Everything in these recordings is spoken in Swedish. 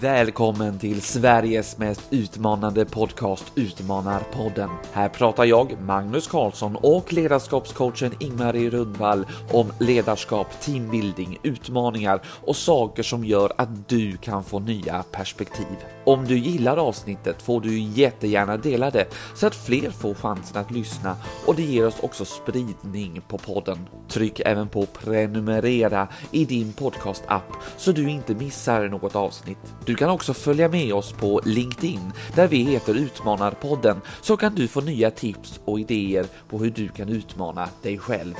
Välkommen till Sveriges mest utmanande podcast Utmanarpodden. Här pratar jag, Magnus Karlsson och ledarskapscoachen Ingmarie Rundvall om ledarskap, teambuilding, utmaningar och saker som gör att du kan få nya perspektiv. Om du gillar avsnittet får du jättegärna dela det så att fler får chansen att lyssna och det ger oss också spridning på podden. Tryck även på prenumerera i din podcast-app så du inte missar något avsnitt. Du kan också följa med oss på LinkedIn där vi heter Utmanarpodden så kan du få nya tips och idéer på hur du kan utmana dig själv.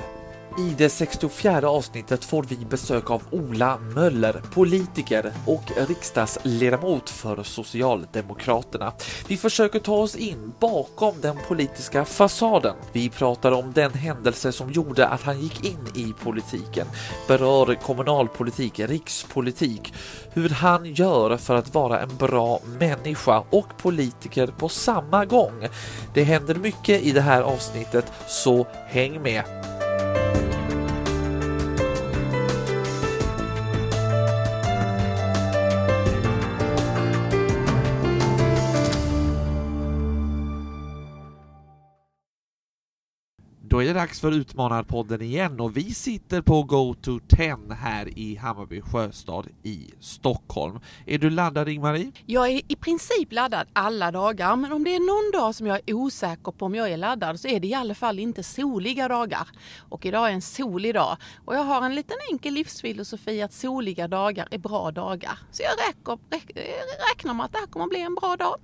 I det 64 avsnittet får vi besök av Ola Möller, politiker och riksdagsledamot för Socialdemokraterna. Vi försöker ta oss in bakom den politiska fasaden. Vi pratar om den händelse som gjorde att han gick in i politiken, berör kommunalpolitik, rikspolitik, hur han gör för att vara en bra människa och politiker på samma gång. Det händer mycket i det här avsnittet, så häng med! Då är det dags för Utmanarpodden igen och vi sitter på Go to 10 här i Hammarby sjöstad i Stockholm. Är du laddad Ingmarie? Jag är i princip laddad alla dagar, men om det är någon dag som jag är osäker på om jag är laddad så är det i alla fall inte soliga dagar. Och idag är en solig dag och jag har en liten enkel livsfilosofi att soliga dagar är bra dagar. Så jag räknar med att det här kommer att bli en bra dag.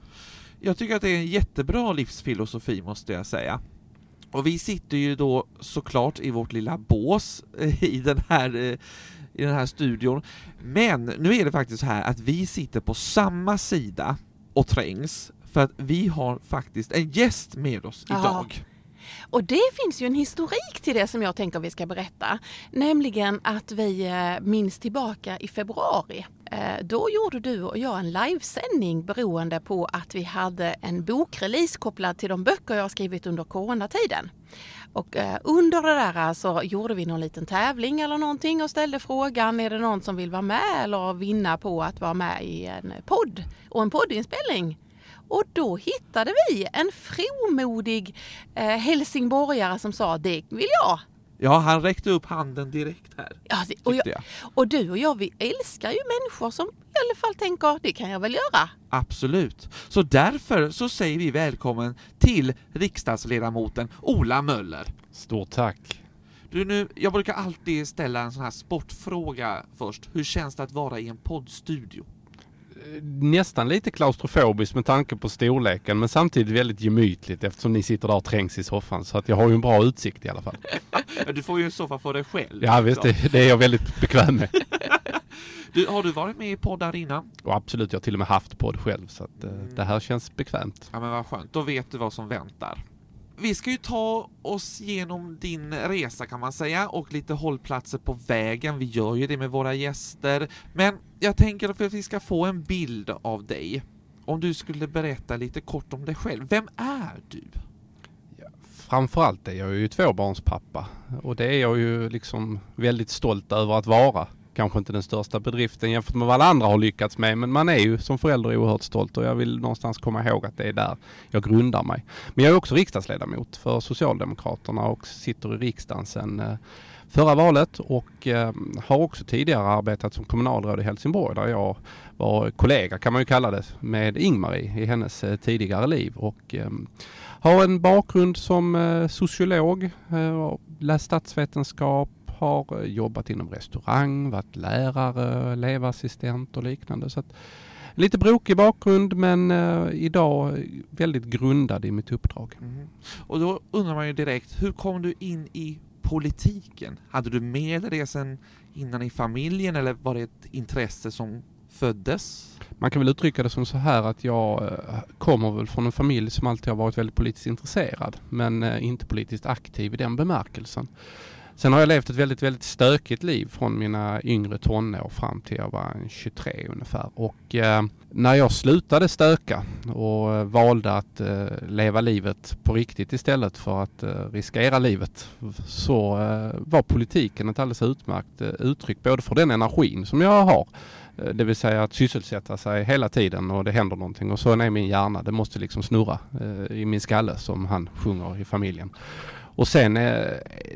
Jag tycker att det är en jättebra livsfilosofi måste jag säga. Och vi sitter ju då såklart i vårt lilla bås eh, i den här eh, i den här studion. Men nu är det faktiskt så här att vi sitter på samma sida och trängs för att vi har faktiskt en gäst med oss Jaha. idag. Och det finns ju en historik till det som jag tänker vi ska berätta. Nämligen att vi eh, minns tillbaka i februari. Eh, då gjorde du och jag en livesändning beroende på att vi hade en bokrelease kopplad till de böcker jag skrivit under coronatiden. Och eh, under det där så gjorde vi någon liten tävling eller någonting och ställde frågan är det någon som vill vara med eller vinna på att vara med i en podd och en poddinspelning. Och då hittade vi en fromodig eh, helsingborgare som sa det vill jag. Ja, han räckte upp handen direkt här. Ja, det, och, jag, jag. och du och jag vi älskar ju människor som i alla fall tänker det kan jag väl göra. Absolut. Så därför så säger vi välkommen till riksdagsledamoten Ola Möller. Stort tack. Du, nu, jag brukar alltid ställa en sån här sportfråga först. Hur känns det att vara i en poddstudio? Nästan lite klaustrofobiskt med tanke på storleken men samtidigt väldigt gemytligt eftersom ni sitter där och trängs i soffan så att jag har ju en bra utsikt i alla fall. Du får ju en soffa för dig själv. Ja visst, det, det är jag väldigt bekväm med. Du, har du varit med i poddar innan? Och absolut, jag har till och med haft podd själv så att eh, det här känns bekvämt. Ja men vad skönt, då vet du vad som väntar. Vi ska ju ta oss igenom din resa kan man säga och lite hållplatser på vägen. Vi gör ju det med våra gäster. Men jag tänker för att vi ska få en bild av dig. Om du skulle berätta lite kort om dig själv. Vem är du? Framförallt är jag ju tvåbarnspappa och det är jag ju liksom väldigt stolt över att vara. Kanske inte den största bedriften jämfört med vad alla andra har lyckats med men man är ju som förälder oerhört stolt och jag vill någonstans komma ihåg att det är där jag grundar mig. Men jag är också riksdagsledamot för Socialdemokraterna och sitter i riksdagen sedan eh, förra valet och eh, har också tidigare arbetat som kommunalråd i Helsingborg där jag var kollega kan man ju kalla det med Ingmarie i hennes eh, tidigare liv och eh, har en bakgrund som eh, sociolog, eh, läst statsvetenskap, har eh, jobbat inom restaurang, varit lärare, elevassistent och liknande. Så att, lite brokig bakgrund men eh, idag väldigt grundad i mitt uppdrag. Mhm. Och då undrar man ju direkt, hur kom du in i politiken? Hade du med dig det sen innan i familjen eller var det ett intresse som föddes? Man kan väl uttrycka det som så här att jag eh, kommer väl från en familj som alltid har varit väldigt politiskt intresserad men eh, inte politiskt aktiv i den bemärkelsen. Sen har jag levt ett väldigt, väldigt stökigt liv från mina yngre tonår fram till jag var 23 ungefär. Och eh, när jag slutade stöka och eh, valde att eh, leva livet på riktigt istället för att eh, riskera livet så eh, var politiken ett alldeles utmärkt eh, uttryck både för den energin som jag har eh, det vill säga att sysselsätta sig hela tiden och det händer någonting och så är min hjärna. Det måste liksom snurra eh, i min skalle som han sjunger i familjen. Och sen eh,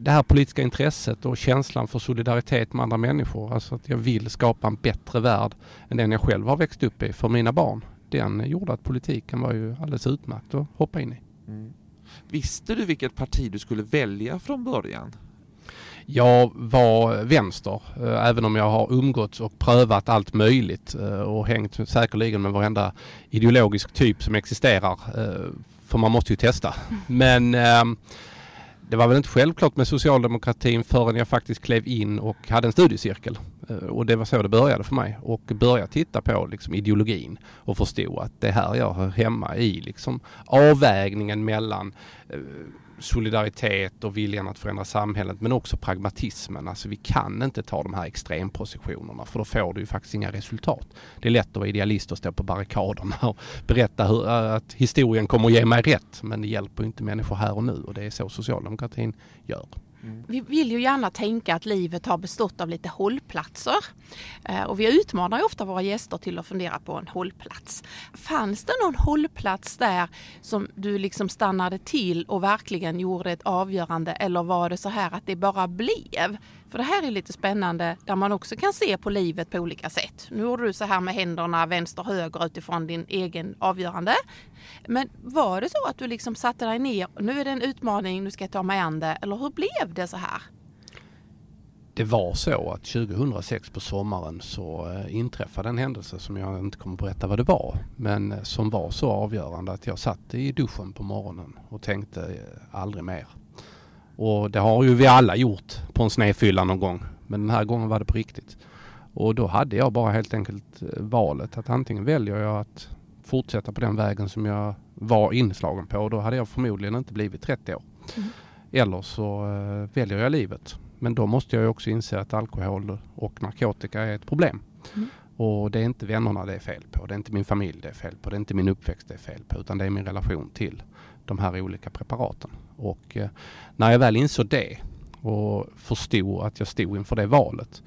det här politiska intresset och känslan för solidaritet med andra människor. Alltså att jag vill skapa en bättre värld än den jag själv har växt upp i för mina barn. Den gjorde att politiken var ju alldeles utmärkt att hoppa in i. Mm. Visste du vilket parti du skulle välja från början? Jag var vänster, eh, även om jag har umgåtts och prövat allt möjligt eh, och hängt säkerligen med varenda ideologisk typ som existerar. För man måste ju testa. Men det var väl inte självklart med socialdemokratin förrän jag faktiskt klev in och hade en studiecirkel. Eh, och det var så det började för mig. Och började titta på liksom ideologin och förstå att det är här jag hör hemma i liksom avvägningen mellan eh, solidaritet och viljan att förändra samhället men också pragmatismen. Alltså vi kan inte ta de här extrempositionerna för då får du ju faktiskt inga resultat. Det är lätt att vara idealist och stå på barrikaderna och berätta hur, eh, att historien kommer att ge mig rätt men det hjälper inte människor här och nu och det är så socialdemokratin gör. Mm. Vi vill ju gärna tänka att livet har bestått av lite hållplatser. Eh, och vi utmanar ju ofta våra gäster till att fundera på en hållplats. Fanns det någon hållplats där som du liksom stannade till och verkligen gjorde ett avgörande eller var det så här att det bara blev? För det här är lite spännande där man också kan se på livet på olika sätt. Nu gjorde du så här med händerna vänster höger utifrån din egen avgörande. Men var det så att du liksom satte dig ner, nu är det en utmaning, nu ska jag ta mig an det, eller hur blev det så här? Det var så att 2006 på sommaren så eh, inträffade en händelse som jag inte kommer att berätta vad det var. Men eh, som var så avgörande att jag satt i duschen på morgonen och tänkte eh, aldrig mer. Och det har ju vi alla gjort på en snedfylla någon gång. Men den här gången var det på riktigt. Och då hade jag bara helt enkelt valet att antingen väljer jag att fortsätta på den vägen som jag var inslagen på. Då hade jag förmodligen inte blivit 30 år. Mm. Eller så uh, väljer jag livet. Men då måste jag också inse att alkohol och narkotika är ett problem. Mm. Och det är inte vännerna det är fel på. Det är inte min familj det är fel på. Det är inte min uppväxt det är fel på. Utan det är min relation till de här olika preparaten. Och uh, när jag väl insåg det och förstod att jag stod inför det valet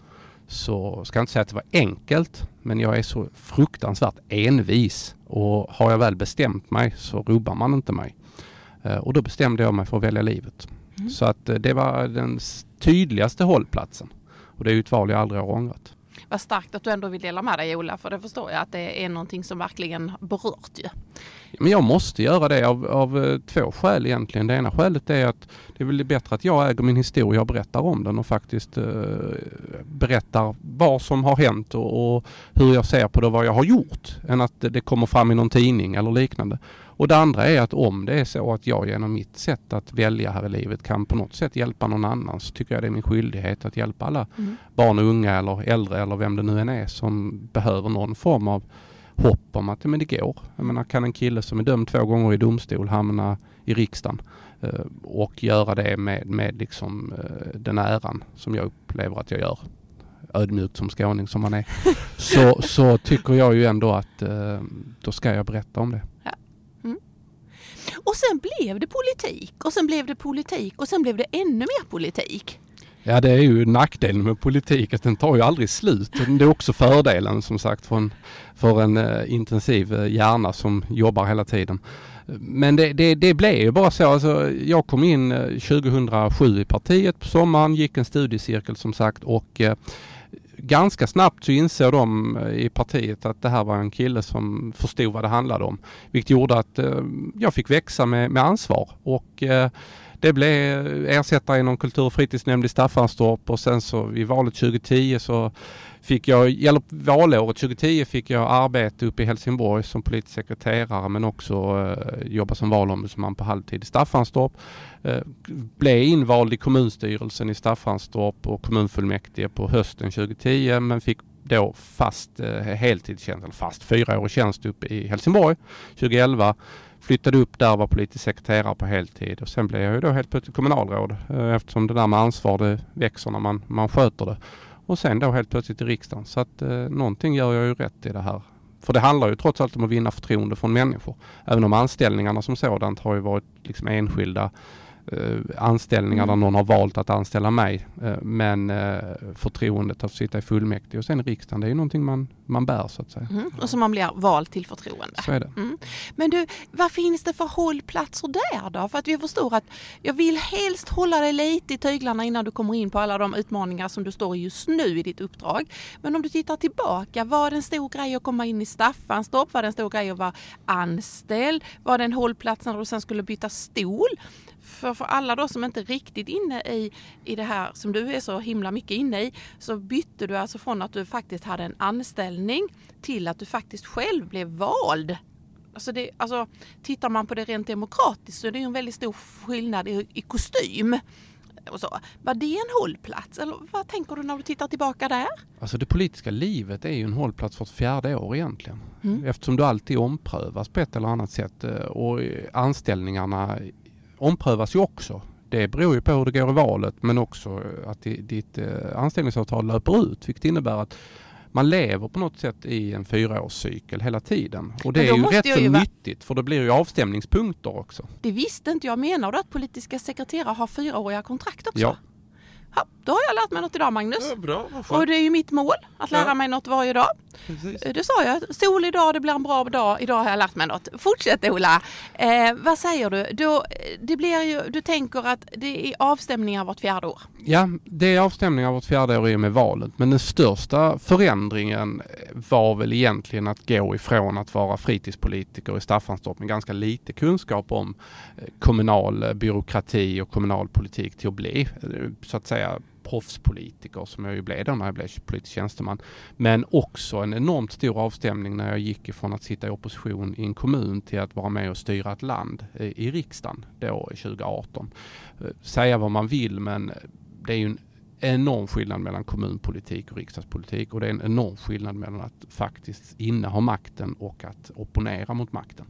så ska jag inte säga att det var enkelt men jag är så fruktansvärt envis och har jag väl bestämt mig så rubbar man inte mig. Eh, och då bestämde jag mig för att välja livet. Mm. Så att eh, det var den tydligaste hållplatsen. Och det är ju ett val jag aldrig har ångrat. Vad starkt att du ändå vill dela med dig Ola, för det förstår jag att det är någonting som verkligen berört ju. Men jag måste göra det av, av eh, två skäl egentligen. Det ena skälet är att det är väl bättre att jag äger min historia och berättar om den och faktiskt eh, berättar vad som har hänt och, och, hur jag ser på det och vad jag har gjort än att det kommer fram i någon tidning eller liknande. Och det andra är att om det är så att jag genom mitt sätt att välja här i livet kan på något sätt hjälpa någon annan så tycker jag det är min skyldighet att hjälpa alla mm. barn och unga eller äldre eller vem det nu än är som behöver någon form av hopp om att men det går. Jag menar, kan en kille som är dömd två gånger i domstol hamna i riksdagen eh, och göra det med, med liksom, eh, den äran som jag upplever att jag gör ödmjukt som skåning som man är, så, så tycker jag ju ändå att eh, då ska jag berätta om det. Och sen blev det politik och sen blev det politik och sen blev det ännu mer politik. Ja det är ju nackdelen med politik att den tar ju aldrig slut. Det är också fördelen som sagt för en, för en eh, intensiv eh, hjärna som jobbar hela tiden. Men det, det, det blev ju bara så. Alltså, jag kom in eh, 2007 i partiet på sommaren, gick en studiecirkel som sagt och eh, ganska snabbt så insåg de eh, i partiet att det här var en kille som förstod vad det handlade om. Vilket gjorde att eh, jag fick växa med, med ansvar och eh, det blev ersättare inom kultur och fritidsnämnd i Staffanstorp och sen så vid valet 2010 så fick jag, eller valåret 2010 fick jag arbete uppe i Helsingborg som politisk sekreterare men också eh, jobba som valombudsman på halvtid i Staffanstorp. Eh, blev invald i kommunstyrelsen i Staffanstorp och kommunfullmäktige på hösten 2010 men fick då fast eh, heltidstjänst, eller fast fyraårig tjänst uppe i Helsingborg 2011 flyttade upp där, var politisk sekreterare på heltid och sen blev jag ju då helt plötsligt kommunalråd eh, eftersom det där med ansvar det växer när man, man sköter det. Och sen då helt plötsligt i riksdagen. Så att eh, någonting gör jag ju rätt i det här. För det handlar ju trots allt om att vinna förtroende från människor. Även om anställningarna som sådant har ju varit liksom enskilda eh, anställningar där mm. någon har valt att anställa mig. Eh, men eh, förtroendet att sitta i fullmäktige och sen i riksdagen, det är ju någonting man, man bär så att säga. Mm. Och som man blir vald till förtroende. Så är det. Mm. Men du, vad finns det för hållplatser där då? För att vi förstår att jag vill helst hålla dig lite i tyglarna innan du kommer in på alla de utmaningar som du står i just nu i ditt uppdrag. Men om du tittar tillbaka, var det en stor grej att komma in i Staffanstorp? Var det en stor grej att vara anställd? Var det en hållplats när du sen skulle byta stol? För, för alla då som inte är riktigt inne i, i det här som du är så himla mycket inne i så bytte du alltså från att du faktiskt hade en anställning till att du faktiskt själv blev vald. Alltså, det, alltså tittar man på det rent demokratiskt så är det en väldigt stor skillnad i, i kostym. Och så. Var det en hållplats eller vad tänker du när du tittar tillbaka där? Alltså det politiska livet är ju en hållplats för ett fjärde år egentligen. Mm. Eftersom du alltid omprövas på ett eller annat sätt eh, och anställningarna omprövas ju också. Det beror ju på hur det går i valet men också att ditt eh, anställningsavtal löper ut vilket innebär att man lever på något sätt i en fyraårscykel hela tiden. Och det är ju rätt så ju nyttigt för det blir ju avstämningspunkter också. Det visste inte jag. Menar du att politiska sekreterare har fyraåriga kontrakt också? Ja. Ja, då har jag lärt mig något idag Magnus. Ja, bra, och det är ju mitt mål att lära ja. mig något varje dag. Precis. Eh, det sa jag. Sol idag, det blir en bra dag. Idag har jag lärt mig något. Fortsätt Ola. Eh, vad säger du? Då, det blir ju, du tänker att det är avstämningar vart fjärde år? Ja, det är avstämningar vart fjärde år i och med valet. Men den största förändringen var väl egentligen att gå ifrån att vara fritidspolitiker i Staffanstorp med ganska lite kunskap om eh, kommunal eh, byråkrati och kommunal politik till att bli så att säga proffspolitiker som jag ju blev då när jag blev politisk tjänsteman. Men också en enormt stor avstämning när jag gick ifrån att sitta i opposition i en kommun till att vara med och styra ett land i, i riksdagen då 2018. Eh, säga vad man vill men det är ju en enorm skillnad mellan kommunpolitik och riksdagspolitik och det är en enorm skillnad mellan att faktiskt inneha makten och att opponera mot makten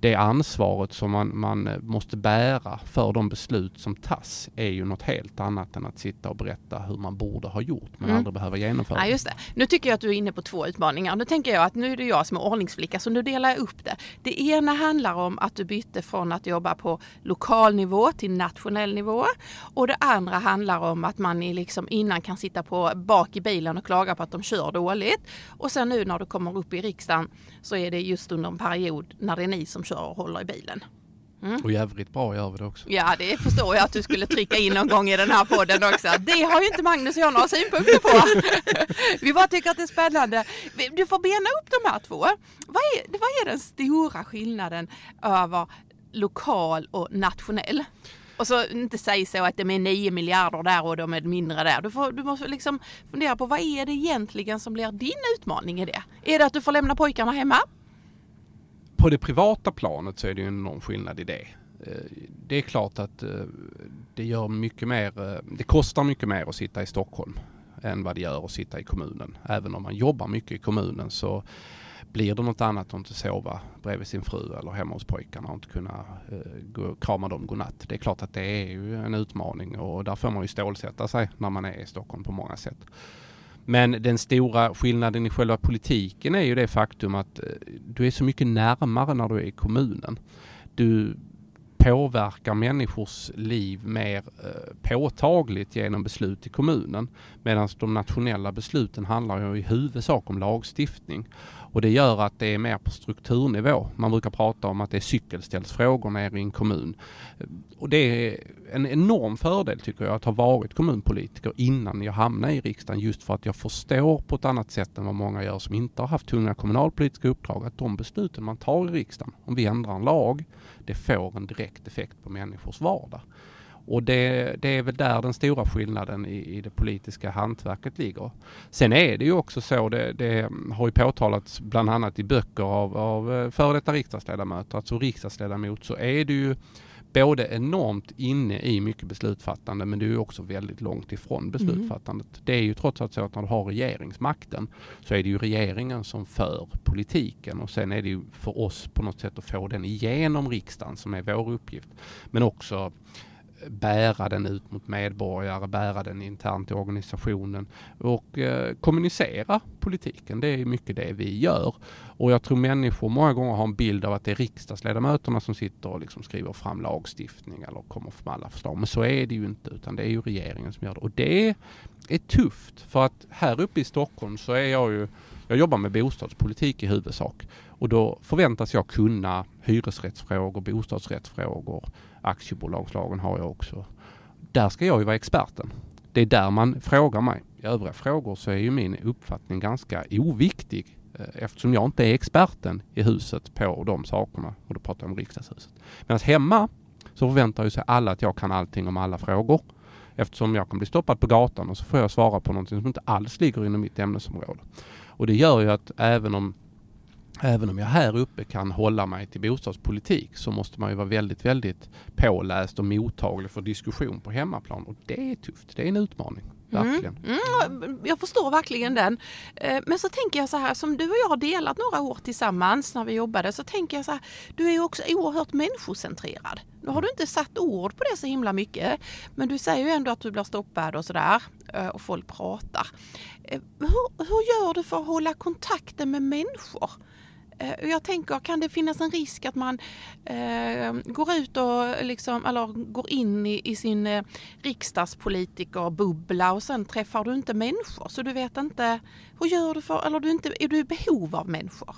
det ansvaret som man, man måste bära för de beslut som tas är ju något helt annat än att sitta och berätta hur man borde ha gjort men mm. aldrig behöva genomföra. Ja, just det. Nu tycker jag att du är inne på två utmaningar. Nu tänker jag att nu är det jag som är ordningsflicka så nu delar jag upp det. Det ena handlar om att du bytte från att jobba på lokal nivå till nationell nivå och det andra handlar om att man liksom innan kan sitta på bak i bilen och klaga på att de kör dåligt och sen nu när du kommer upp i riksdagen så är det just under en period när det är ni som kör och håller i bilen. Mm. Och jävligt bra gör vi det också. Ja, det förstår jag att du skulle trycka in någon gång i den här podden också. Det har ju inte Magnus och jag några synpunkter på. Vi bara tycker att det är spännande. Du får bena upp de här två. Vad är, vad är den stora skillnaden över lokal och nationell? Och så inte säg så att de är 9 miljarder där och de är mindre där. Du, får, du måste liksom fundera på vad är det egentligen som blir din utmaning i det? Är det att du får lämna pojkarna hemma? På det privata planet så är det ju en enorm skillnad i det. Eh, det är klart att eh, det gör mycket mer, eh, det kostar mycket mer att sitta i Stockholm än vad det gör att sitta i kommunen. Även om man jobbar mycket i kommunen så blir det något annat att inte sova bredvid sin fru eller hemma hos pojkarna och inte kunna krama dem godnatt. Det är klart att det är ju en utmaning och där får man ju stålsätta sig när man är i Stockholm på många sätt. Men den stora skillnaden i själva politiken är ju det faktum att eh, du är så mycket närmare när du är i kommunen. Du påverkar människors liv mer eh, påtagligt genom beslut i kommunen. Medan de nationella besluten handlar ju i huvudsak om lagstiftning. Och det gör att det är mer på strukturnivå. Man brukar prata om att det är cykelställsfrågor nere i en kommun. Eh, och det är en enorm fördel tycker jag att ha varit kommunpolitiker innan jag hamnade i riksdagen just för att jag förstår på ett annat sätt än vad många gör som inte har haft tunga kommunalpolitiska uppdrag att de besluten man tar i riksdagen, om vi ändrar en lag, det får en direkt effekt på människors vardag. Och det, det, är väl där den stora skillnaden i, i, det politiska hantverket ligger. Sen är det ju också så, det, det har ju påtalats bland annat i böcker av, av eh, före detta riksdagsledamöter, att som riksdagsledamot så är det ju både enormt inne i mycket beslutsfattande men du är också väldigt långt ifrån beslutsfattandet. Mm. Det är ju trots allt så att när du har regeringsmakten så är det ju regeringen som för politiken och sen är det ju för oss på något sätt att få den igenom riksdagen som är vår uppgift. Men också bära den ut mot medborgare, bära den internt i organisationen och eh, kommunicera politiken. Det är mycket det vi gör. Och jag tror människor många gånger har en bild av att det är riksdagsledamöterna som sitter och liksom skriver fram lagstiftning eller kommer med alla förslag. Men så är det ju inte utan det är ju regeringen som gör det. Och det är tufft för att här uppe i Stockholm så är jag ju jag jobbar med bostadspolitik i huvudsak och då förväntas jag kunna hyresrättsfrågor, bostadsrättsfrågor, aktiebolagslagen har jag också. Där ska jag ju vara experten. Det är där man frågar mig. I övriga frågor så är ju min uppfattning ganska oviktig eh, eftersom jag inte är experten i huset på de sakerna. Och då pratar jag om riksdagshuset. Medan hemma så förväntar ju sig alla att jag kan allting om alla frågor. Eftersom jag kan bli stoppad på gatan och så får jag svara på någonting som inte alls ligger inom mitt ämnesområde. Och det gör ju att även om Även om jag här uppe kan hålla mig till bostadspolitik så måste man ju vara väldigt, väldigt påläst och mottaglig för diskussion på hemmaplan och det är tufft. Det är en utmaning. Mm. Verkligen. Mm, mm, jag förstår verkligen den. Eh, men så tänker jag så här, som du och jag har delat några år tillsammans när vi jobbade, så tänker jag så här, du är ju också oerhört människocentrerad. Nu har du inte satt ord på det så himla mycket, men du säger ju ändå att du blir stoppad och sådär eh, och folk pratar. Eh, hur, hur gör du för att hålla kontakten med människor? Eh, jag tänker, kan det finnas en risk att man eh, går ut och liksom, eller går in i, i sin eh, riksdagspolitikerbubbla och sen träffar du inte människor så du vet inte, hur gör du för, eller du inte, är du i behov av människor?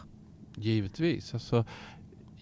Givetvis, alltså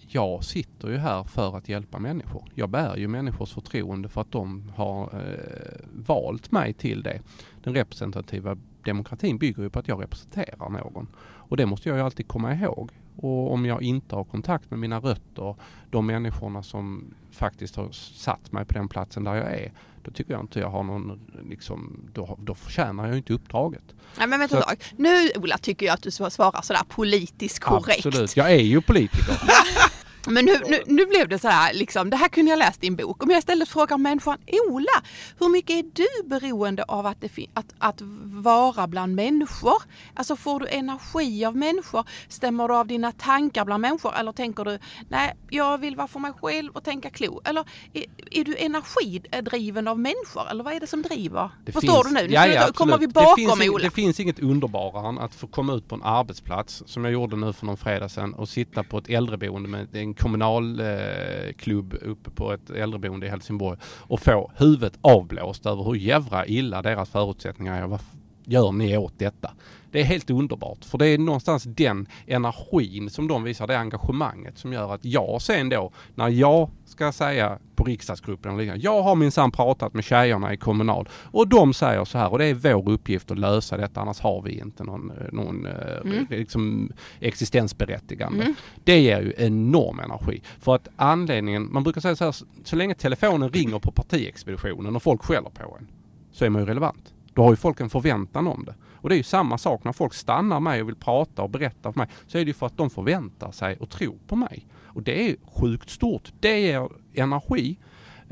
jag sitter ju här för att hjälpa människor. Jag bär ju människors förtroende för att de har eh, valt mig till det. Den representativa demokratin bygger ju på att jag representerar någon. Och det måste jag ju alltid komma ihåg. Och om jag inte har kontakt med mina rötter, de människorna som faktiskt har satt mig på den platsen där jag är, då tycker jag inte jag har någon, liksom, då, då förtjänar jag inte uppdraget. Nej men vänta ett Nu Ola tycker jag att du svarar sådär politiskt korrekt. Absolut, jag är ju politiker. Men nu, nu, nu, blev det så här, liksom, det här kunde jag läst i en bok. Om jag istället frågar människan, Ola, hur mycket är du beroende av att, att, att vara bland människor? Alltså får du energi av människor? Stämmer du av dina tankar bland människor? Eller tänker du, nej, jag vill vara för mig själv och tänka klokt? Eller är, är, du energidriven av människor? Eller vad är det som driver? Det Förstår finns, du nu? nu ja, ja, kommer vi bakom det finns, Ola. Det finns inget underbarare än att få komma ut på en arbetsplats, som jag gjorde nu för någon fredag sedan, och sitta på ett äldreboende med en kommunalklubb eh, uppe på ett äldreboende i Helsingborg och få huvudet avblåst över hur jävla illa deras förutsättningar är. Vad gör ni åt detta? Det är helt underbart för det är någonstans den energin som de visar, det engagemanget som gör att jag sen då, när jag ska säga på riksdagsgruppen liknande, jag har minsann pratat med tjejerna i Kommunal och de säger så här och det är vår uppgift att lösa detta annars har vi inte någon, någon eh, mm. liksom existensberättigande. Mm. Det ger ju enorm energi för att anledningen, man brukar säga så här, så länge telefonen ringer på partiexpeditionen och folk skäller på en så är man ju relevant. Då har ju folk en förväntan om det. Och det är ju samma sak när folk stannar mig och vill prata och berätta för mig. Så är det ju för att de förväntar sig och tror på mig. Och det är sjukt stort. Det ger energi.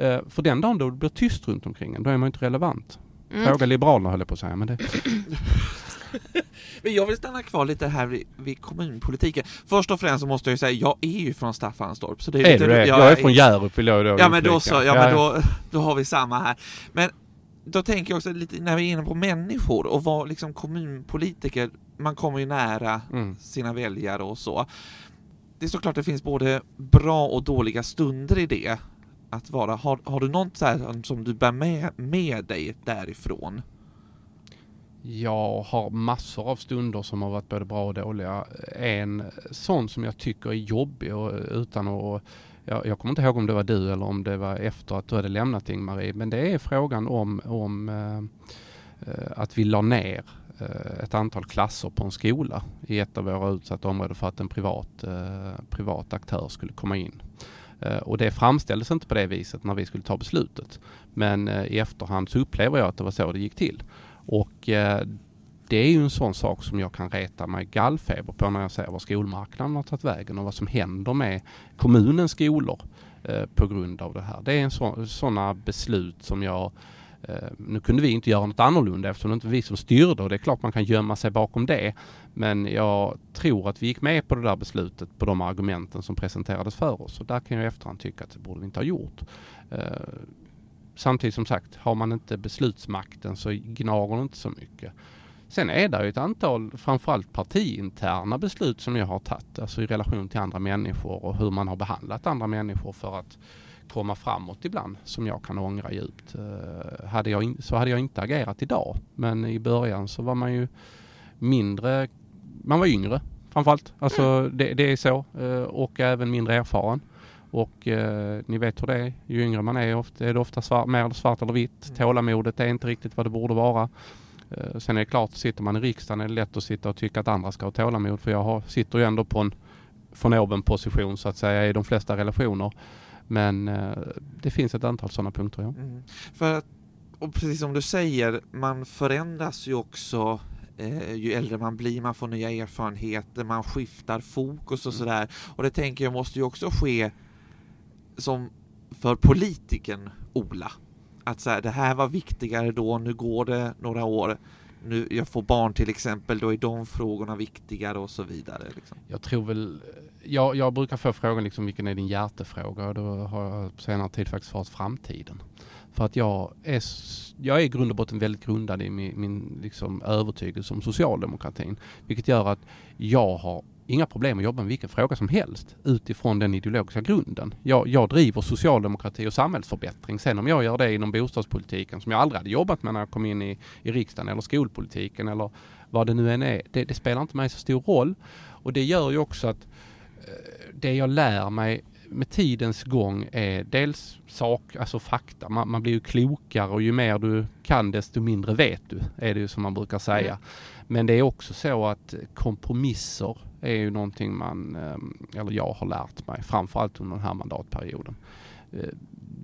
Uh, för den dagen då det blir tyst runt omkring en, då är man inte relevant. Mm. Fråga Liberalerna höll jag på att säga. Men det... Men jag vill stanna kvar lite här vid, vid, kommunpolitiken. Först och främst så måste jag ju säga, jag är ju från Staffanstorp. Så det är, är lite, du det? Jag, jag är från Hjärup vill jag då Ja men då så, ja, ja men då, då har vi samma här. Men då tänker jag också lite, när vi är inne på människor och vara liksom kommunpolitiker, man kommer ju nära mm. sina väljare och så. Det är såklart det finns både bra och dåliga stunder i det, att vara. Har, har du något så som du bär med, med dig därifrån? Jag har massor av stunder som har varit både bra och dåliga. En sån som jag tycker är jobbig och utan att jag, jag kommer inte ihåg om det var du eller om det var efter att du hade lämnat Ing-Marie, men det är frågan om, om eh, eh, att vi la ner eh, ett antal klasser på en skola i ett av våra utsatta områden för att en privat, eh, privat aktör skulle komma in. Eh, och det framställdes inte på det viset när vi skulle ta beslutet. Men eh, i efterhand så upplever jag att det var så det gick till. Och eh, det är ju en sån sak som jag kan reta mig gallfeber på när jag ser var skolmarknaden har tagit vägen och vad som händer med kommunens skolor eh, på grund av det här. Det är sådana beslut som jag Eh, nu kunde vi inte göra något annorlunda eftersom det inte var vi som styrde och det är klart man kan gömma sig bakom det. Men jag tror att vi gick med på det där beslutet på de argumenten som presenterades för oss och där kan jag i efterhand tycka att det borde vi inte ha gjort. Eh, samtidigt som sagt, har man inte beslutsmakten så gnager det inte så mycket. Sen är det ju ett antal, framförallt partiinterna beslut som jag har tagit, alltså i relation till andra människor och hur man har behandlat andra människor för att komma framåt ibland som jag kan ångra djupt. Uh, hade jag in, så hade jag inte agerat idag. Men i början så var man ju mindre, man var yngre framförallt. Alltså mm. det, det, är så. Uh, och även mindre erfaren. Och uh, ni vet hur det är. Ju yngre man är, ofta, är det ofta svart, mer svart eller vitt. Mm. Tålamodet är inte riktigt vad det borde vara. Sen är det klart, sitter man i riksdagen är det lätt att sitta och tycka att andra ska ha tålamod. För jag har, sitter ju ändå på en från oben position så att säga i de flesta relationer. Men eh, det finns ett antal sådana punkter. Ja. Mm. För att, och precis som du säger, man förändras ju också eh, ju äldre man blir, man får nya erfarenheter, man skiftar fokus och mm. sådär. Och det tänker jag måste ju också ske som för politiken Ola. Att så här, det här var viktigare då, nu går det några år nu, jag får barn till exempel, då är de frågorna viktigare och så vidare. Liksom. Jag tror väl, jag, jag brukar få frågan liksom vilken är din hjärtefråga och då har jag på senare tid faktiskt svarat framtiden. För att jag är, jag är i grund och botten väldigt grundad i min, min liksom övertygelse om socialdemokratin. Vilket gör att jag har inga problem att jobba med vilken fråga som helst utifrån den ideologiska grunden. Jag, jag driver socialdemokrati och samhällsförbättring. Sen om jag gör det inom bostadspolitiken som jag aldrig hade jobbat med när jag kom in i, i riksdagen eller skolpolitiken eller vad det nu än är. Det, det spelar inte mig så stor roll. Och det gör ju också att eh, det jag lär mig med tidens gång är dels sak, alltså fakta. Man, man, blir ju klokare och ju mer du kan desto mindre vet du, är det ju som man brukar säga. Men det är också så att kompromisser är ju någonting man, ehm, eller jag har lärt mig, framförallt under den här mandatperioden. Eh,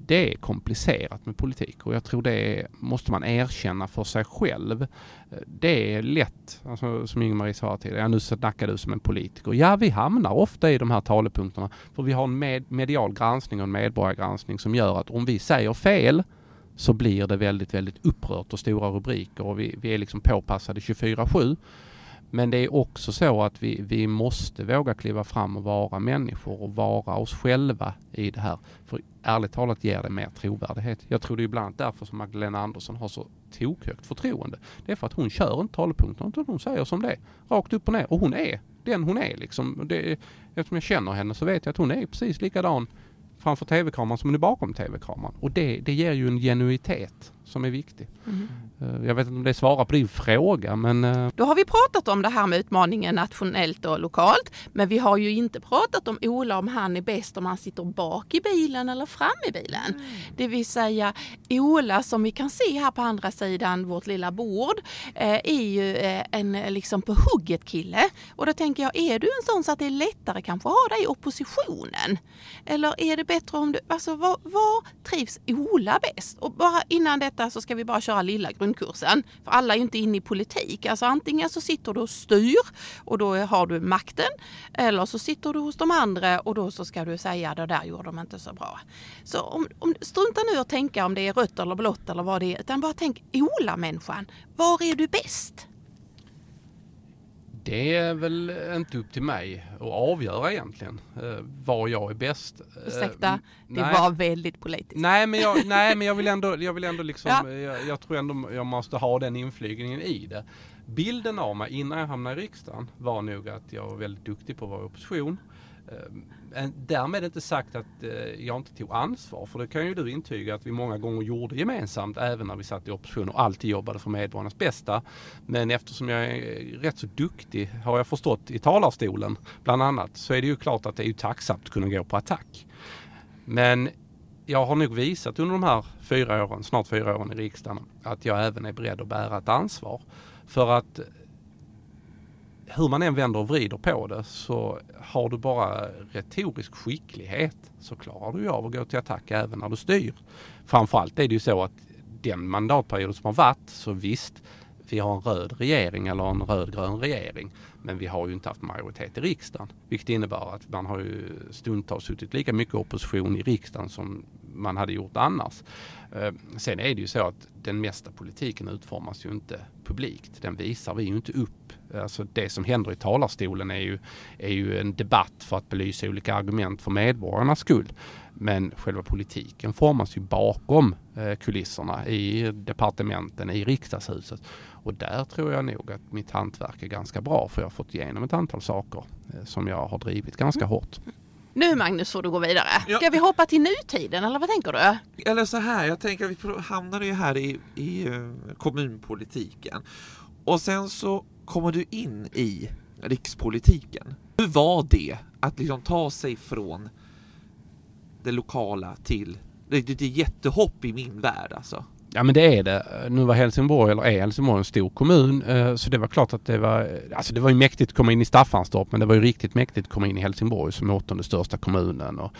det är komplicerat med politik och jag tror det måste man erkänna för sig själv. Eh, det är lätt, alltså, som Ingmarie sa tidigare, ja, nu snackar du som en politiker. Ja, vi hamnar ofta i de här talepunkterna för vi har en med, medial granskning och en medborgargranskning som gör att om vi säger fel så blir det väldigt, väldigt upprört och stora rubriker och vi, vi är liksom påpassade 24-7. Men det är också så att vi, vi måste våga kliva fram och vara människor och vara oss själva i det här. För ärligt talat ger det mer trovärdighet. Jag tror det är ibland därför som Magdalena Andersson har så tokhögt förtroende. Det är för att hon kör inte talepunkterna utan hon säger som det är. Rakt upp och ner. Och hon är den hon är liksom. Det, eftersom jag känner henne så vet jag att hon är precis likadan framför tv-kameran som hon är bakom tv-kameran. Och det, det ger ju en genuitet som är viktig. Mm. Jag vet inte om det svarar på din fråga men... Eh, Då har vi pratat om det här med utmaningen nationellt och lokalt. Men vi har ju inte pratat om Ola om han är bäst om han sitter bak i bilen eller fram i bilen. Mm. Det vill säga Ola som vi kan se här på andra sidan vårt lilla bord eh, är ju en liksom på hugget kille. Och då tänker jag, är du en sån så att det är lättare kanske att ha dig i oppositionen? Eller är det bättre om du, alltså var, var trivs Ola bäst? Och bara innan detta så ska vi bara köra lilla grundkursen. För alla är ju inte inne i politik. Alltså antingen så sitter du och styr och då har du makten. Eller så sitter du hos de andra och då så ska du säga det där gjorde de inte så bra. Så om, om, strunta nu och tänka om det är rött eller blått eller vad det är. Utan bara tänk Ola-människan. Var är du bäst? Det är väl inte upp till mig att avgöra egentligen eh, var jag är bäst. Eh, Ursäkta, det nej. var väldigt politiskt. Nej men jag, nej, men jag vill ändå, jag vill ändå liksom, ja. jag, jag, tror ändå jag måste ha den inflygningen i det. Bilden av mig innan jag hamnade i riksdagen var nog att jag var väldigt duktig på att vara i opposition. Ehm, därmed inte sagt att eh, jag inte tog ansvar, för det kan ju du intyga att vi många gånger gjorde gemensamt, även när vi satt i opposition och alltid jobbade för medborgarnas bästa. Men eftersom jag är rätt så duktig, har jag förstått, i talarstolen bland annat, så är det ju klart att det är ju tacksamt att kunna gå på attack. Men jag har nog visat under de här fyra åren, snart fyra åren i riksdagen, att jag även är beredd att bära ett ansvar. För att hur man än vänder och vrider på det så har du bara retorisk skicklighet så klarar du ju av att gå till attack även när du styr. Framförallt är det ju så att den mandatperioden som har varit så visst vi har en röd regering eller en rödgrön regering. Men vi har ju inte haft majoritet i riksdagen. Vilket innebär att man har ju stundtals suttit lika mycket opposition i riksdagen som man hade gjort annars. Eh, sen är det ju så att den mesta politiken utformas ju inte publikt. Den visar vi ju inte upp. Alltså det som händer i talarstolen är ju, är ju en debatt för att belysa olika argument för medborgarnas skull. Men själva politiken formas ju bakom eh, kulisserna i departementen, i riksdagshuset. Och där tror jag nog att mitt hantverk är ganska bra för jag har fått igenom ett antal saker eh, som jag har drivit ganska hårt. Nu Magnus får du gå vidare. Ja. Ska vi hoppa till nutiden eller vad tänker du? Eller så här, jag tänker att vi hamnar ju här i, i uh, kommunpolitiken och sen så kommer du in i rikspolitiken. Hur var det att liksom ta sig från det lokala till det är ett jättehopp i min värld alltså. Ja men det är det. Nu var Helsingborg, eller är Helsingborg en stor kommun eh, så det var klart att det var, alltså det var ju mäktigt att komma in i Staffanstorp men det var ju riktigt mäktigt att komma in i Helsingborg som åttonde största kommunen. Och,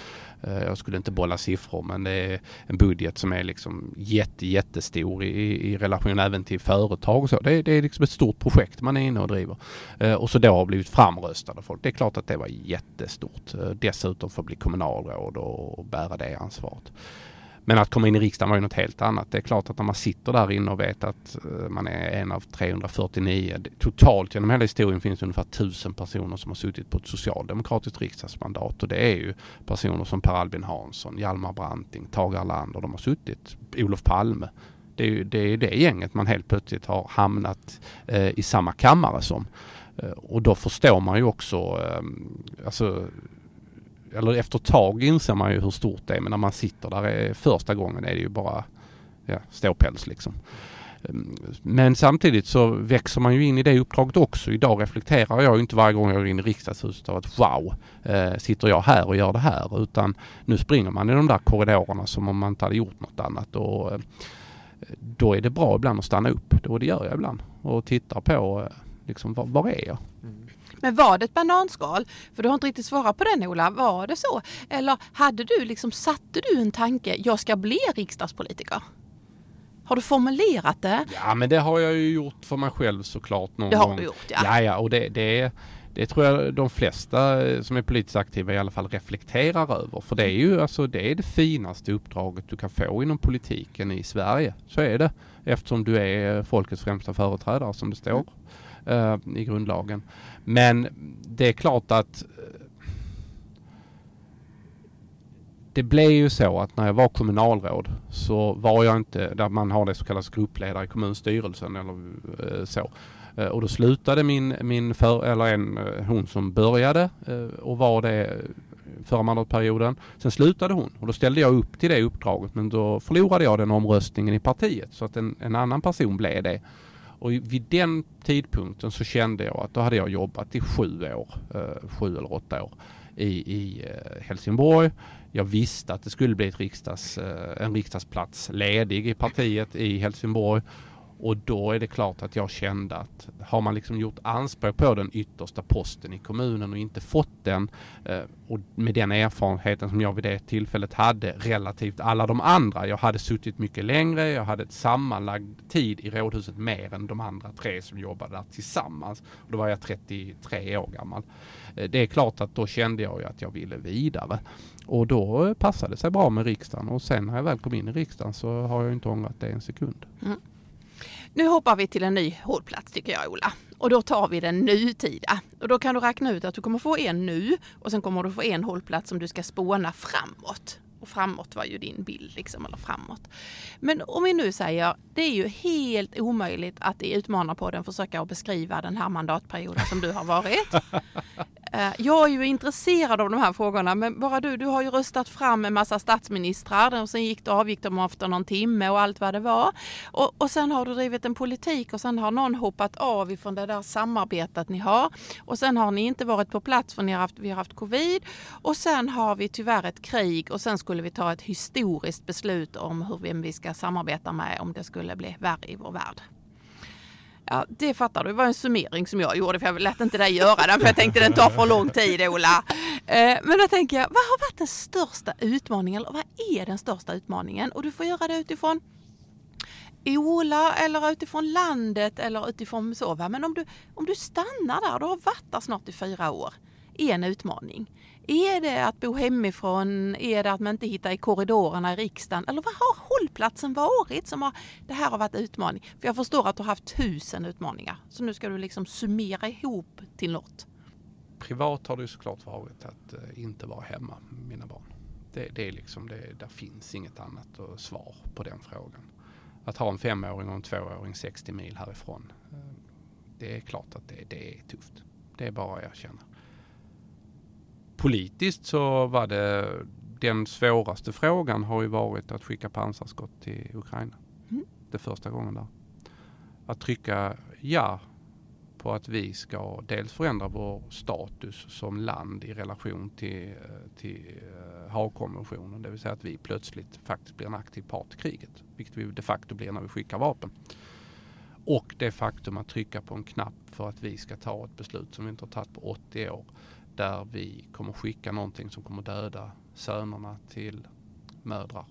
eh, jag skulle inte bolla siffror men det är en budget som är liksom jätte, jättestor i, i relation även till företag och så. Det, det är liksom ett stort projekt man är inne och driver. Eh, och så då har blivit framröstade folk. Det är klart att det var jättestort. Dessutom för att bli kommunalråd och bära det ansvaret. Men att komma in i riksdagen var ju något helt annat. Det är klart att när man sitter där inne och vet att eh, man är en av 349. Totalt genom hela historien finns det ungefär 1000 personer som har suttit på ett socialdemokratiskt riksdagsmandat och det är ju personer som Per Albin Hansson, Hjalmar Branting, Tage Erlander. De har suttit, Olof Palme. Det är ju det, är det gänget man helt plötsligt har hamnat eh, i samma kammare som. Eh, och då förstår man ju också, eh, alltså eller efter ett tag inser man ju hur stort det är men när man sitter där är, första gången är det ju bara ja, ståpäls liksom. Ehm, men samtidigt så växer man ju in i det uppdraget också. Idag reflekterar jag inte varje gång jag går in i riksdagshuset av att wow, eh, sitter jag här och gör det här? Utan nu springer man i de där korridorerna som om man inte hade gjort något annat. Och, eh, då är det bra ibland att stanna upp. Och det gör jag ibland. Och tittar på eh, liksom, var, var är jag? Mm. Men var det ett bananskal? För du har inte riktigt svarat på den Ola. Var det så? Eller hade du liksom, satte du en tanke, jag ska bli riksdagspolitiker? Har du formulerat det? Ja men det har jag ju gjort för mig själv såklart någon det har gång. Du gjort, ja. ja, ja och det, det, det tror jag de flesta som är politiskt aktiva i alla fall reflekterar över. För det är ju alltså, det är det finaste uppdraget du kan få inom politiken i Sverige. Så är det. Eftersom du är folkets främsta företrädare som det står eh, i grundlagen. Men det är klart att eh, det blev ju så att när jag var kommunalråd så var jag inte, där man har det så kallas gruppledare i kommunstyrelsen eller eh, så. Eh, och då slutade min, min för, eller en, eh, hon som började eh, och var det förra mandatperioden. Sen slutade hon och då ställde jag upp till det uppdraget men då förlorade jag den omröstningen i partiet så att en, en annan person blev det. Och vid den tidpunkten så kände jag att då hade jag jobbat i sju år, eh, sju eller åtta år i, i eh, Helsingborg. Jag visste att det skulle bli ett riksdags, eh, en riksdagsplats ledig i partiet i Helsingborg och då är det klart att jag kände att har man liksom gjort anspråk på den yttersta posten i kommunen och inte fått den eh, och med den erfarenheten som jag vid det tillfället hade relativt alla de andra. Jag hade suttit mycket längre, jag hade ett sammanlagd tid i rådhuset mer än de andra tre som jobbade där tillsammans. Och då var jag 33 år gammal. Eh, det är klart att då kände jag ju att jag ville vidare. Och då passade det sig bra med riksdagen och sen när jag väl kom in i riksdagen så har jag inte ångrat det en sekund. Mm. Nu hoppar vi till en ny hållplats tycker jag Ola. Och då tar vi den nutida. Och då kan du räkna ut att du kommer få en nu och sen kommer du få en hållplats som du ska spåna framåt. Och framåt var ju din bild, liksom, eller framåt. Men om vi nu säger, det är ju helt omöjligt att i Utmanarpodden försöka att beskriva den här mandatperioden som du har varit. Eh, jag är ju intresserad av de här frågorna, men bara du, du har ju röstat fram en massa statsministrar och sen gick det, avgick de efter någon timme och allt vad det var. Och, och sen har du drivit en politik och sen har någon hoppat av ifrån det där samarbetet ni har. Och sen har ni inte varit på plats för ni har haft, vi har haft covid. Och sen har vi tyvärr ett krig och sen skulle vi ta ett historiskt beslut om hur, vem vi ska samarbeta med om det skulle bli värre i vår värld. Ja, det fattar du. Det var en summering som jag gjorde för jag lät inte dig göra den för jag tänkte den tar för lång tid Ola. Eh, men då tänker jag, vad har varit den största utmaningen? Eller vad är den största utmaningen? Och du får göra det utifrån Ola eller utifrån landet eller utifrån så. Va? Men om du, om du stannar där, du har varit där snart i fyra år, en utmaning. Är det att bo hemifrån? Är det att man inte hittar i korridorerna i riksdagen? Eller vad har hållplatsen varit som har, det här har varit utmaning? För jag förstår att du har haft tusen utmaningar. Så nu ska du liksom summera ihop till något. Privat har det ju såklart varit att eh, inte vara hemma med mina barn. Det, det är liksom, det, där finns inget annat svar på den frågan. Att ha en femåring och en tvååring 60 mil härifrån. Eh, det är klart att det, det är tufft. Det är bara att erkänna politiskt så var det den svåraste frågan har ju varit att skicka pansarskott till Ukraina. Mm. Det första gången där. Att trycka ja på att vi ska dels förändra vår status som land i relation till, till uh, Haagkonventionen. Det vill säga att vi plötsligt faktiskt blir en aktiv part i kriget. Vilket vi de facto blir när vi skickar vapen. Och det faktum att trycka på en knapp för att vi ska ta ett beslut som vi inte har tagit på 80 år där vi kommer skicka någonting som kommer döda sönerna till mödrar.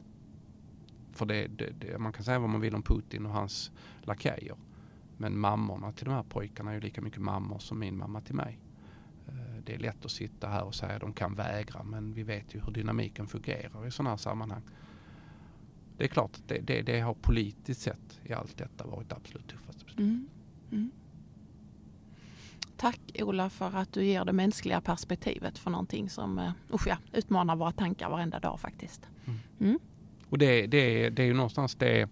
För det, det, det, man kan säga vad man vill om Putin och hans lakejer. Men mammorna till de här pojkarna är ju lika mycket mammor som min mamma till mig. Eh, det är lätt att sitta här och säga att de kan vägra men vi vet ju hur dynamiken fungerar i sådana här sammanhang. Det är klart att det, det, det har politiskt sett i allt detta varit absolut tuffaste beslutet. Mm. Mm. Tack Ola för att du ger det mänskliga perspektivet för någonting som uh, usch ja, utmanar våra tankar varenda dag faktiskt. Mm. Mm. Och det, det, det är ju någonstans det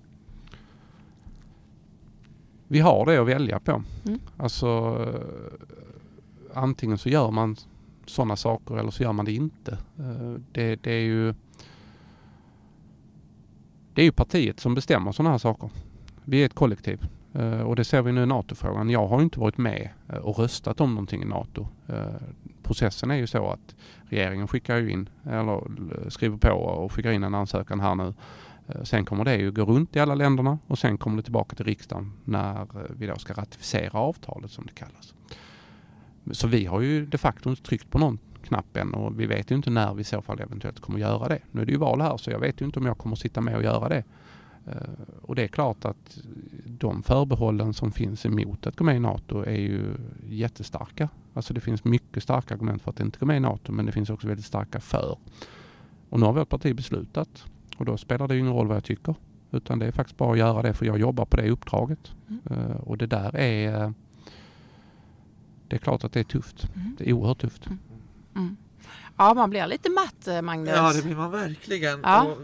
vi har det att välja på. Mm. Alltså uh, antingen så gör man sådana saker eller så gör man det inte. Uh, det, det, är ju det är ju partiet som bestämmer sådana här saker. Vi är ett kollektiv. Eh, och det ser vi nu i NATO-frågan. Jag har inte varit med eh, och röstat om någonting i NATO. Eh, processen är ju så att regeringen skickar ju in, eller skriver på och skickar in en ansökan här nu. Sen kommer det ju gå runt i alla länderna och sen kommer det tillbaka till riksdagen när vi då ska ratificera avtalet som det kallas. Så vi har ju de facto inte tryckt på någon knapp än och vi vet ju inte när vi i så fall eventuellt kommer göra det. Nu är det ju val här så jag vet ju inte om jag kommer sitta med och göra det. Och det är klart att de förbehållen som finns emot att gå med i NATO är ju jättestarka. Alltså det finns mycket starka argument för att inte gå med i NATO men det finns också väldigt starka för. Och nu har vårt parti beslutat och då spelar det ingen roll vad jag tycker. Utan det är faktiskt bara att göra det för jag jobbar på det uppdraget. Mm. Uh, och det där är Det är klart att det är tufft. Mm. Det är oerhört tufft. Mm. Mm. Ja, man blir lite matt, eh, Magnus. Ja, det blir man verkligen. Ja. Och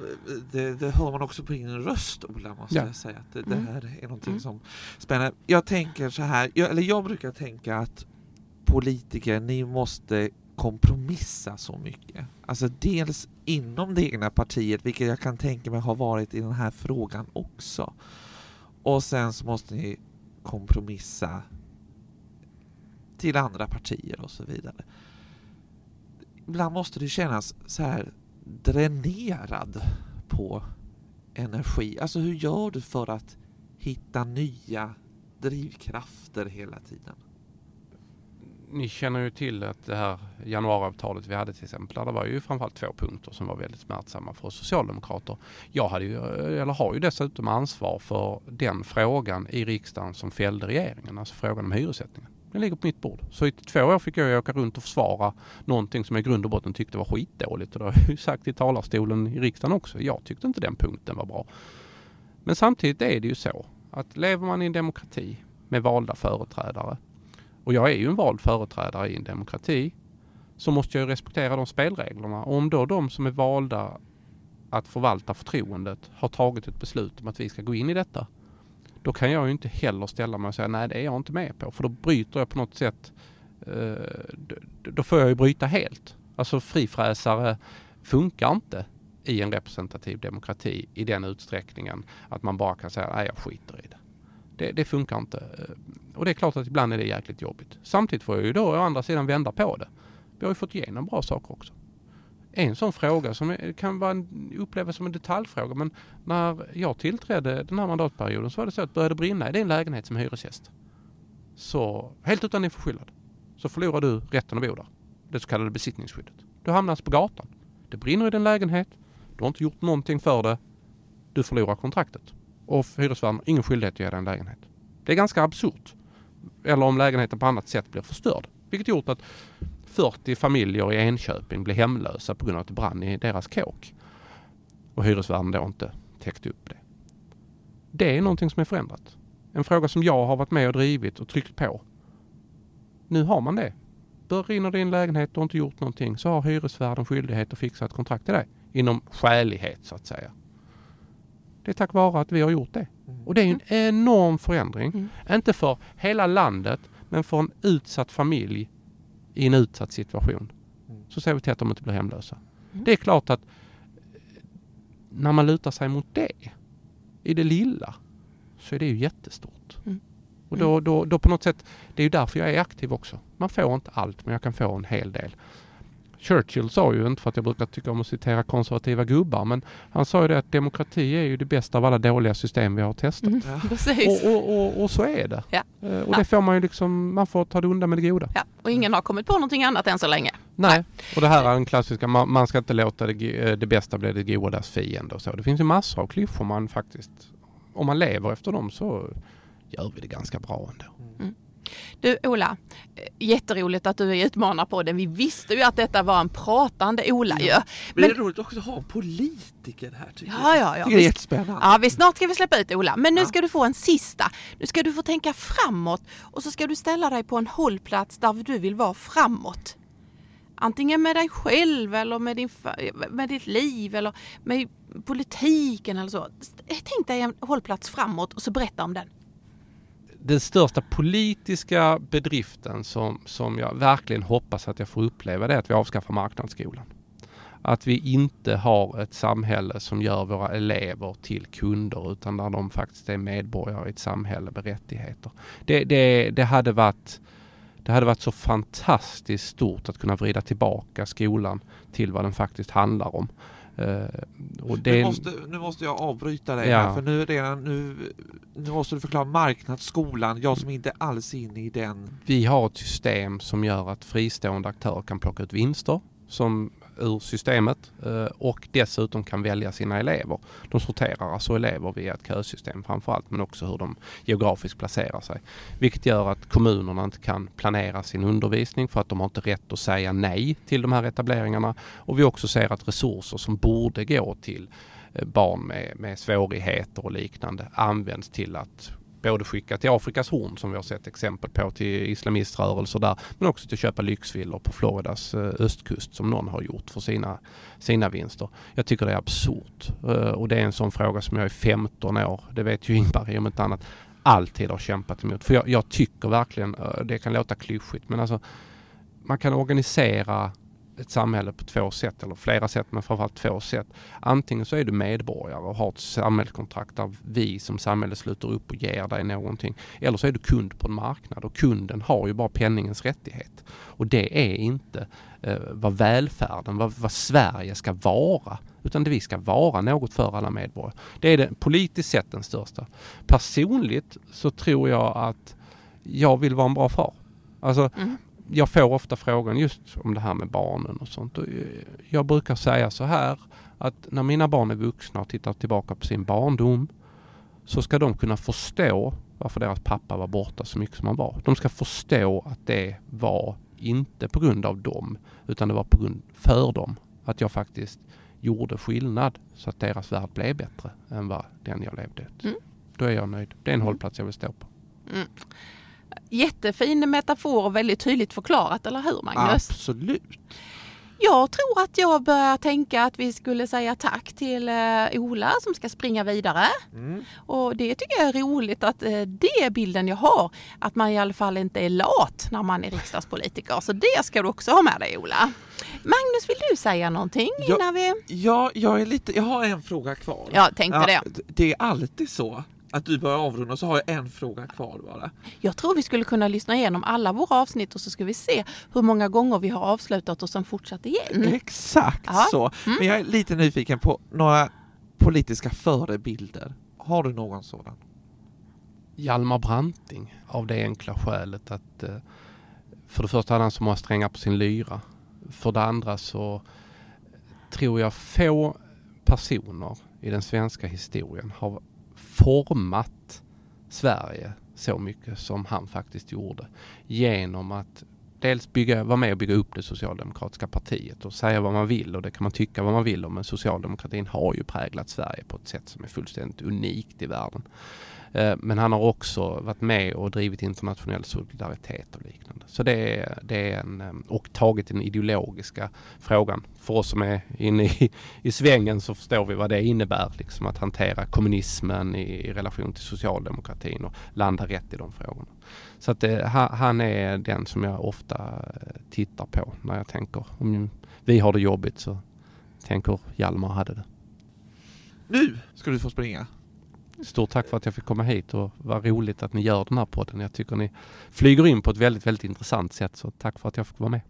det, det, hör man också på din röst, Ola, måste ja. jag säga. Att det, det mm. här är någonting mm. som spänner. Jag tänker så här, jag, eller jag brukar tänka att politiker, ni måste kompromissa så mycket. Alltså dels inom det egna partiet, vilket jag kan tänka mig har varit i den här frågan också. Och sen så måste ni kompromissa till andra partier och så vidare ibland måste du kännas så här dränerad på energi. Alltså hur gör du för att hitta nya drivkrafter hela tiden? Ni känner ju till att det här januariavtalet vi hade till exempel, Det var ju framförallt två punkter som var väldigt smärtsamma för oss socialdemokrater. Jag hade ju, eller har ju dessutom ansvar för den frågan i riksdagen som fällde regeringen, alltså frågan om hyressättningen. Den ligger på mitt bord. Så i två år fick jag åka runt och försvara någonting som jag i grund och botten tyckte var skitdåligt. Och det har jag ju sagt i talarstolen i riksdagen också. Jag tyckte inte den punkten var bra. Men samtidigt är det ju så att lever man i en demokrati med valda företrädare och jag är ju en vald företrädare i en demokrati så måste jag ju respektera de spelreglerna. Och om då de som är valda att förvalta förtroendet har tagit ett beslut om att vi ska gå in i detta då kan jag ju inte heller ställa mig och säga nej det är jag inte med på. För då bryter jag på något sätt, eh, då får jag ju bryta helt. Alltså frifräsare funkar inte i en representativ demokrati i den utsträckningen att man bara kan säga nej jag skiter i det. Det, det funkar inte. Eh, och det är klart att ibland är det jäkligt jobbigt. Samtidigt får jag ju då å andra sidan vända på det. Vi har ju fått igenom bra saker också en sån fråga som kan vara en, upplevas som en detaljfråga men när jag tillträdde den här mandatperioden så var det så att det började brinna i din lägenhet som hyresgäst. Så helt utan din förskyllan så förlorar du rätten att bo där. Det så kallade besittningsskyddet. Du hamnas alltså på gatan. Det brinner i din lägenhet. Du har inte gjort någonting för det. Du förlorar kontraktet. och hyresvärden har ingen skyldighet att ge dig en lägenhet. Det är ganska absurt. Eller om lägenheten på annat sätt blir förstörd. Vilket gjort att 40 familjer i Enköping blev hemlösa på grund av att det brann i deras kåk. Och hyresvärden då inte täckte upp det. Det är någonting som är förändrat. En fråga som jag har varit med och drivit och tryckt på. Nu har man det. Brinner din lägenhet och inte gjort någonting så har hyresvärden skyldighet att fixa ett kontrakt till dig. Inom skälighet så att säga. Det är tack vare att vi har gjort det. Mm. Och det är en enorm förändring. Mm. Inte för hela landet men för en utsatt familj i en utsatt situation. Mm. Så ser vi till att de inte blir hemlösa. Mm. Det är klart att eh, när man lutar sig mot det i det lilla så är det ju jättestort. Mm. Och då, då, då på något sätt, det är ju därför jag är aktiv också. Man får inte allt men jag kan få en hel del. Churchill sa ju, inte för att jag brukar tycka om att citera konservativa gubbar, men han sa ju det att demokrati är ju det bästa av alla dåliga system vi har testat. Mm, Ja. precis. Och, och, och, och så är det. Ja. Eh, Och Ja. det får man ju liksom, man får ta det onda med det goda. Ja, och ingen har kommit på någonting annat än så länge. Nej, och det här är den klassiska, man, man ska inte låta det, eh, det bästa bli det godas fiende och så. Det finns ju massor av klyschor man faktiskt, om man lever efter dem så gör vi det ganska bra ändå. Du Ola, eh, jätteroligt att du är utmanarpodden. Vi visste ju att detta var en pratande Ola ju. Men, Men- det är roligt också att ha politiker här tycker Ja, jag. ja, ja. Tycker det är Vi- jättespännande. Ja, vi snart ska vi släppa ut Ola. Men nu Ja. ska du få en sista. Nu ska du få tänka framåt och så ska du ställa dig på en hållplats där du vill vara framåt. Antingen med dig själv eller med, din, med ditt liv eller med politiken eller så. Tänk dig en hållplats framåt och så berätta om den. Den största politiska bedriften som, som jag verkligen hoppas att jag får uppleva det är att vi avskaffar marknadsskolan. Att vi inte har ett samhälle som gör våra elever till kunder utan där de faktiskt är medborgare i ett samhälle med rättigheter. Det, det, det, hade varit, det hade varit så fantastiskt stort att kunna vrida tillbaka skolan till vad den faktiskt handlar om. Och det, Nu, måste, nu måste jag avbryta dig Ja. här för nu, redan, nu, nu måste du förklara marknadsskolan, jag som inte alls är inne i den. Vi har ett system som gör att fristående aktörer kan plocka ut vinster som ur systemet eh, och dessutom kan välja sina elever. De sorterar alltså elever via ett kösystem framförallt men också hur de geografiskt placerar sig. Vilket gör att kommunerna inte kan planera sin undervisning för att de har inte rätt att säga nej till de här etableringarna. Och vi också ser att resurser som borde gå till eh, barn med, med svårigheter och liknande används till att både skicka till Afrikas horn som vi har sett exempel på till islamiströrelser där men också till att köpa lyxvillor på Floridas eh, östkust som någon har gjort för sina, sina vinster. Jag tycker det är absurt eh, och det är en sån fråga som jag i 15 år, det vet ju Ingvar om inte annat, alltid har kämpat emot. För jag, jag tycker verkligen, eh, det kan låta klyschigt men alltså man kan organisera ett samhälle på två sätt eller flera sätt men framförallt två sätt. Antingen så är du medborgare och har ett samhällskontrakt där vi som samhälle sluter upp och ger dig någonting. Eller så är du kund på en marknad och kunden har ju bara penningens rättighet. Och det är inte eh, vad välfärden, vad, vad Sverige ska vara. Utan det vi ska vara något för alla medborgare. Det är det politiskt sett den största. Personligt så tror jag att jag vill vara en bra far. Alltså Mm jag får ofta frågan just om det här med barnen och sånt. Och eh, jag brukar säga så här att när mina barn är vuxna och tittar tillbaka på sin barndom så ska de kunna förstå varför deras pappa var borta så mycket som han var. De ska förstå att det var inte på grund av dem utan det var på grund för dem. Att jag faktiskt gjorde skillnad så att deras värld blev bättre än vad den jag levde ut. Mm. Då är jag nöjd. Det är en Mm. hållplats jag vill stå på. Jättefin metafor och väldigt tydligt förklarat, eller hur Magnus? Absolut. Jag tror att jag börjar tänka att vi skulle säga tack till eh, Ola som ska springa vidare. Mm. Och det tycker jag är roligt att eh, det är bilden jag har. Att man i alla fall inte är lat när man är riksdagspolitiker. Så det ska du också ha med dig Ola. Magnus, vill du säga någonting Ja. innan vi... Ja, jag, är lite, jag har en fråga kvar. Jag tänkte det. d- det är alltid så att du börjar avrunda så har jag en fråga kvar bara. Jag tror vi skulle kunna lyssna igenom alla våra avsnitt och så ska vi se hur många gånger vi har avslutat och sen fortsatt igen. Exakt Ja. så. Mm. Men jag är lite nyfiken på några politiska förebilder. Har du någon sådan? Hjalmar Branting av det enkla skälet att eh, för det första hade han så många strängar på sin lyra. För det andra så tror jag få personer i den svenska historien har format Sverige så mycket som han faktiskt gjorde genom att dels bygga, vara med och bygga upp det socialdemokratiska partiet och säga vad man vill och det kan man tycka vad man vill om men socialdemokratin har ju präglat Sverige på ett sätt som är fullständigt unikt i världen. Eh, men han har också varit med och drivit internationell solidaritet och liknande. Så det är, det är en, ehm, och tagit den ideologiska frågan. För oss som är inne i, i svängen så förstår vi vad det innebär. Liksom att hantera kommunismen i, i relation till socialdemokratin och landa rätt i de frågorna. Så att eh, det, han är den som jag ofta eh, tittar på när jag tänker om vi har det jobbigt så tänker Hjalmar hade det. Nu ska du få springa. Stort tack för att jag fick komma hit och vad roligt att ni gör den här podden. Jag tycker ni flyger in på ett väldigt, väldigt intressant sätt så tack för att jag fick vara med.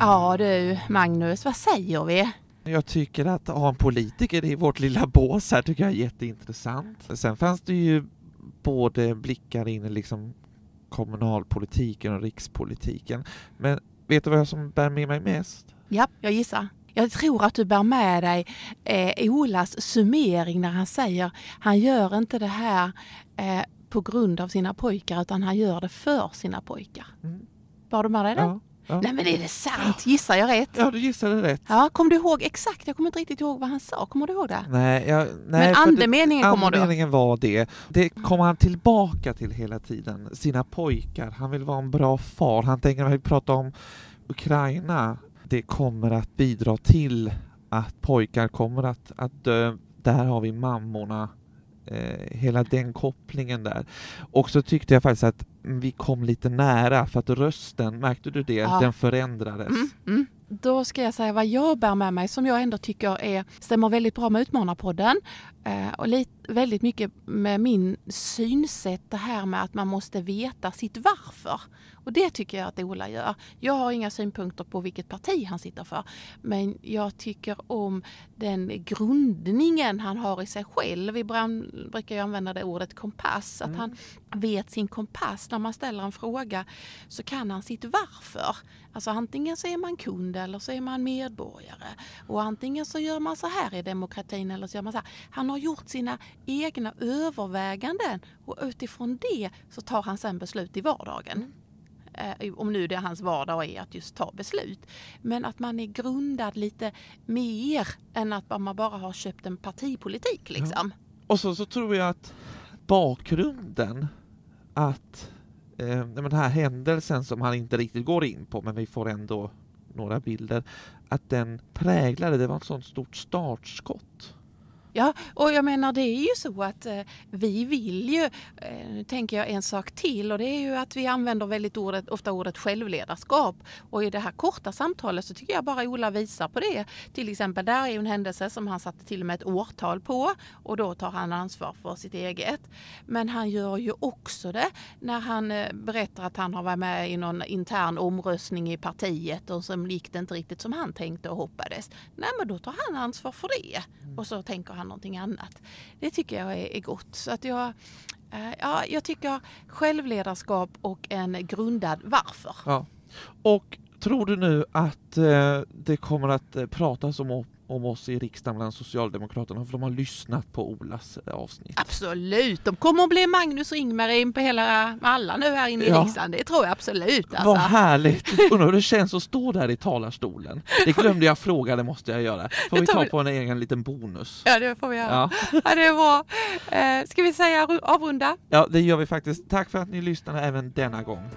Ja du Magnus, vad säger vi? Jag tycker att ha en politiker i vårt lilla bås här tycker jag är jätteintressant. Sen fanns det ju både blickar in i liksom kommunalpolitiken och rikspolitiken. Men vet du vad som bär med mig mest? Ja, jag gissar. Jag tror att du bär med dig eh, Olas summering när han säger han gör inte det här eh, på grund av sina pojkar utan han gör det för sina pojkar. Mm. Bar du med dig det? Ja. Ja. Nej men är det sant? Gissar jag rätt? Ja, du gissade rätt. Ja, kom du ihåg exakt? Jag kommer inte riktigt ihåg vad han sa. Kommer du ihåg det? Nej, jag, nej Men andemeningen kommer du Andemeningen var det. Det kommer han tillbaka till hela tiden. Sina pojkar. Han vill vara en bra far. Han tänker, när vi pratar om Ukraina, det kommer att bidra till att pojkar kommer att, att dö. Där har vi mammorna, eh, hela den kopplingen där. Och så tyckte jag faktiskt att vi kom lite nära, för att rösten, märkte du det? Ja. Den förändrades. Mm, mm. Då ska jag säga vad jag bär med mig som jag ändå tycker är, stämmer väldigt bra med Utmanarpodden eh, och lite, väldigt mycket med min synsätt det här med att man måste veta sitt varför. Och det tycker jag att Ola gör. Jag har inga synpunkter på vilket parti han sitter för. Men jag tycker om den grundningen han har i sig själv. Ibland brukar jag använda det ordet kompass. Att mm. han vet sin kompass. När man ställer en fråga så kan han sitt varför. Alltså antingen så är man kund eller så är man medborgare. Och antingen så gör man så här i demokratin eller så gör man så här. Han har gjort sina egna överväganden och utifrån det så tar han sen beslut i vardagen. Mm eh, om nu det hans vardag är att just ta beslut. Men att man är grundad lite mer än att man bara har köpt en partipolitik liksom. Ja. Och så, så tror jag att bakgrunden att eh, den här händelsen som han inte riktigt går in på, men vi får ändå några bilder, att den präglade, det var ett sånt stort startskott. Ja, och jag menar det är ju så att eh, vi vill ju, eh, nu tänker jag en sak till och det är ju att vi använder väldigt ordet, ofta ordet självledarskap. Och i det här korta samtalet så tycker jag bara Ola visar på det. Till exempel där är ju en händelse som han satte till och med ett årtal på och då tar han ansvar för sitt eget. Men han gör ju också det när han eh, berättar att han har varit med i någon intern omröstning i partiet och som gick det inte riktigt som han tänkte och hoppades. Nej men då tar han ansvar för det. Och så tänker han någonting annat. Det tycker jag är, är gott. Så att jag, eh, ja, jag tycker självledarskap och en grundad varför. Ja. Och tror du nu att eh, det kommer att eh, pratas om om oss i riksdagen bland Socialdemokraterna för de har lyssnat på Olas eh, avsnitt. Absolut, de kommer att bli Magnus och Ingmar in på hela, alla nu här inne i ja. riksdagen, det tror jag absolut. Alltså. Vad härligt! Undrar hur det känns att stå där i talarstolen. Det glömde jag fråga, det måste jag göra. Får vi ta på en egen liten bonus? Ja, det får vi göra. Ja, ja det bra. Eh, ska vi säga avrunda? Ja, det gör vi faktiskt. Tack för att ni lyssnade även denna gång.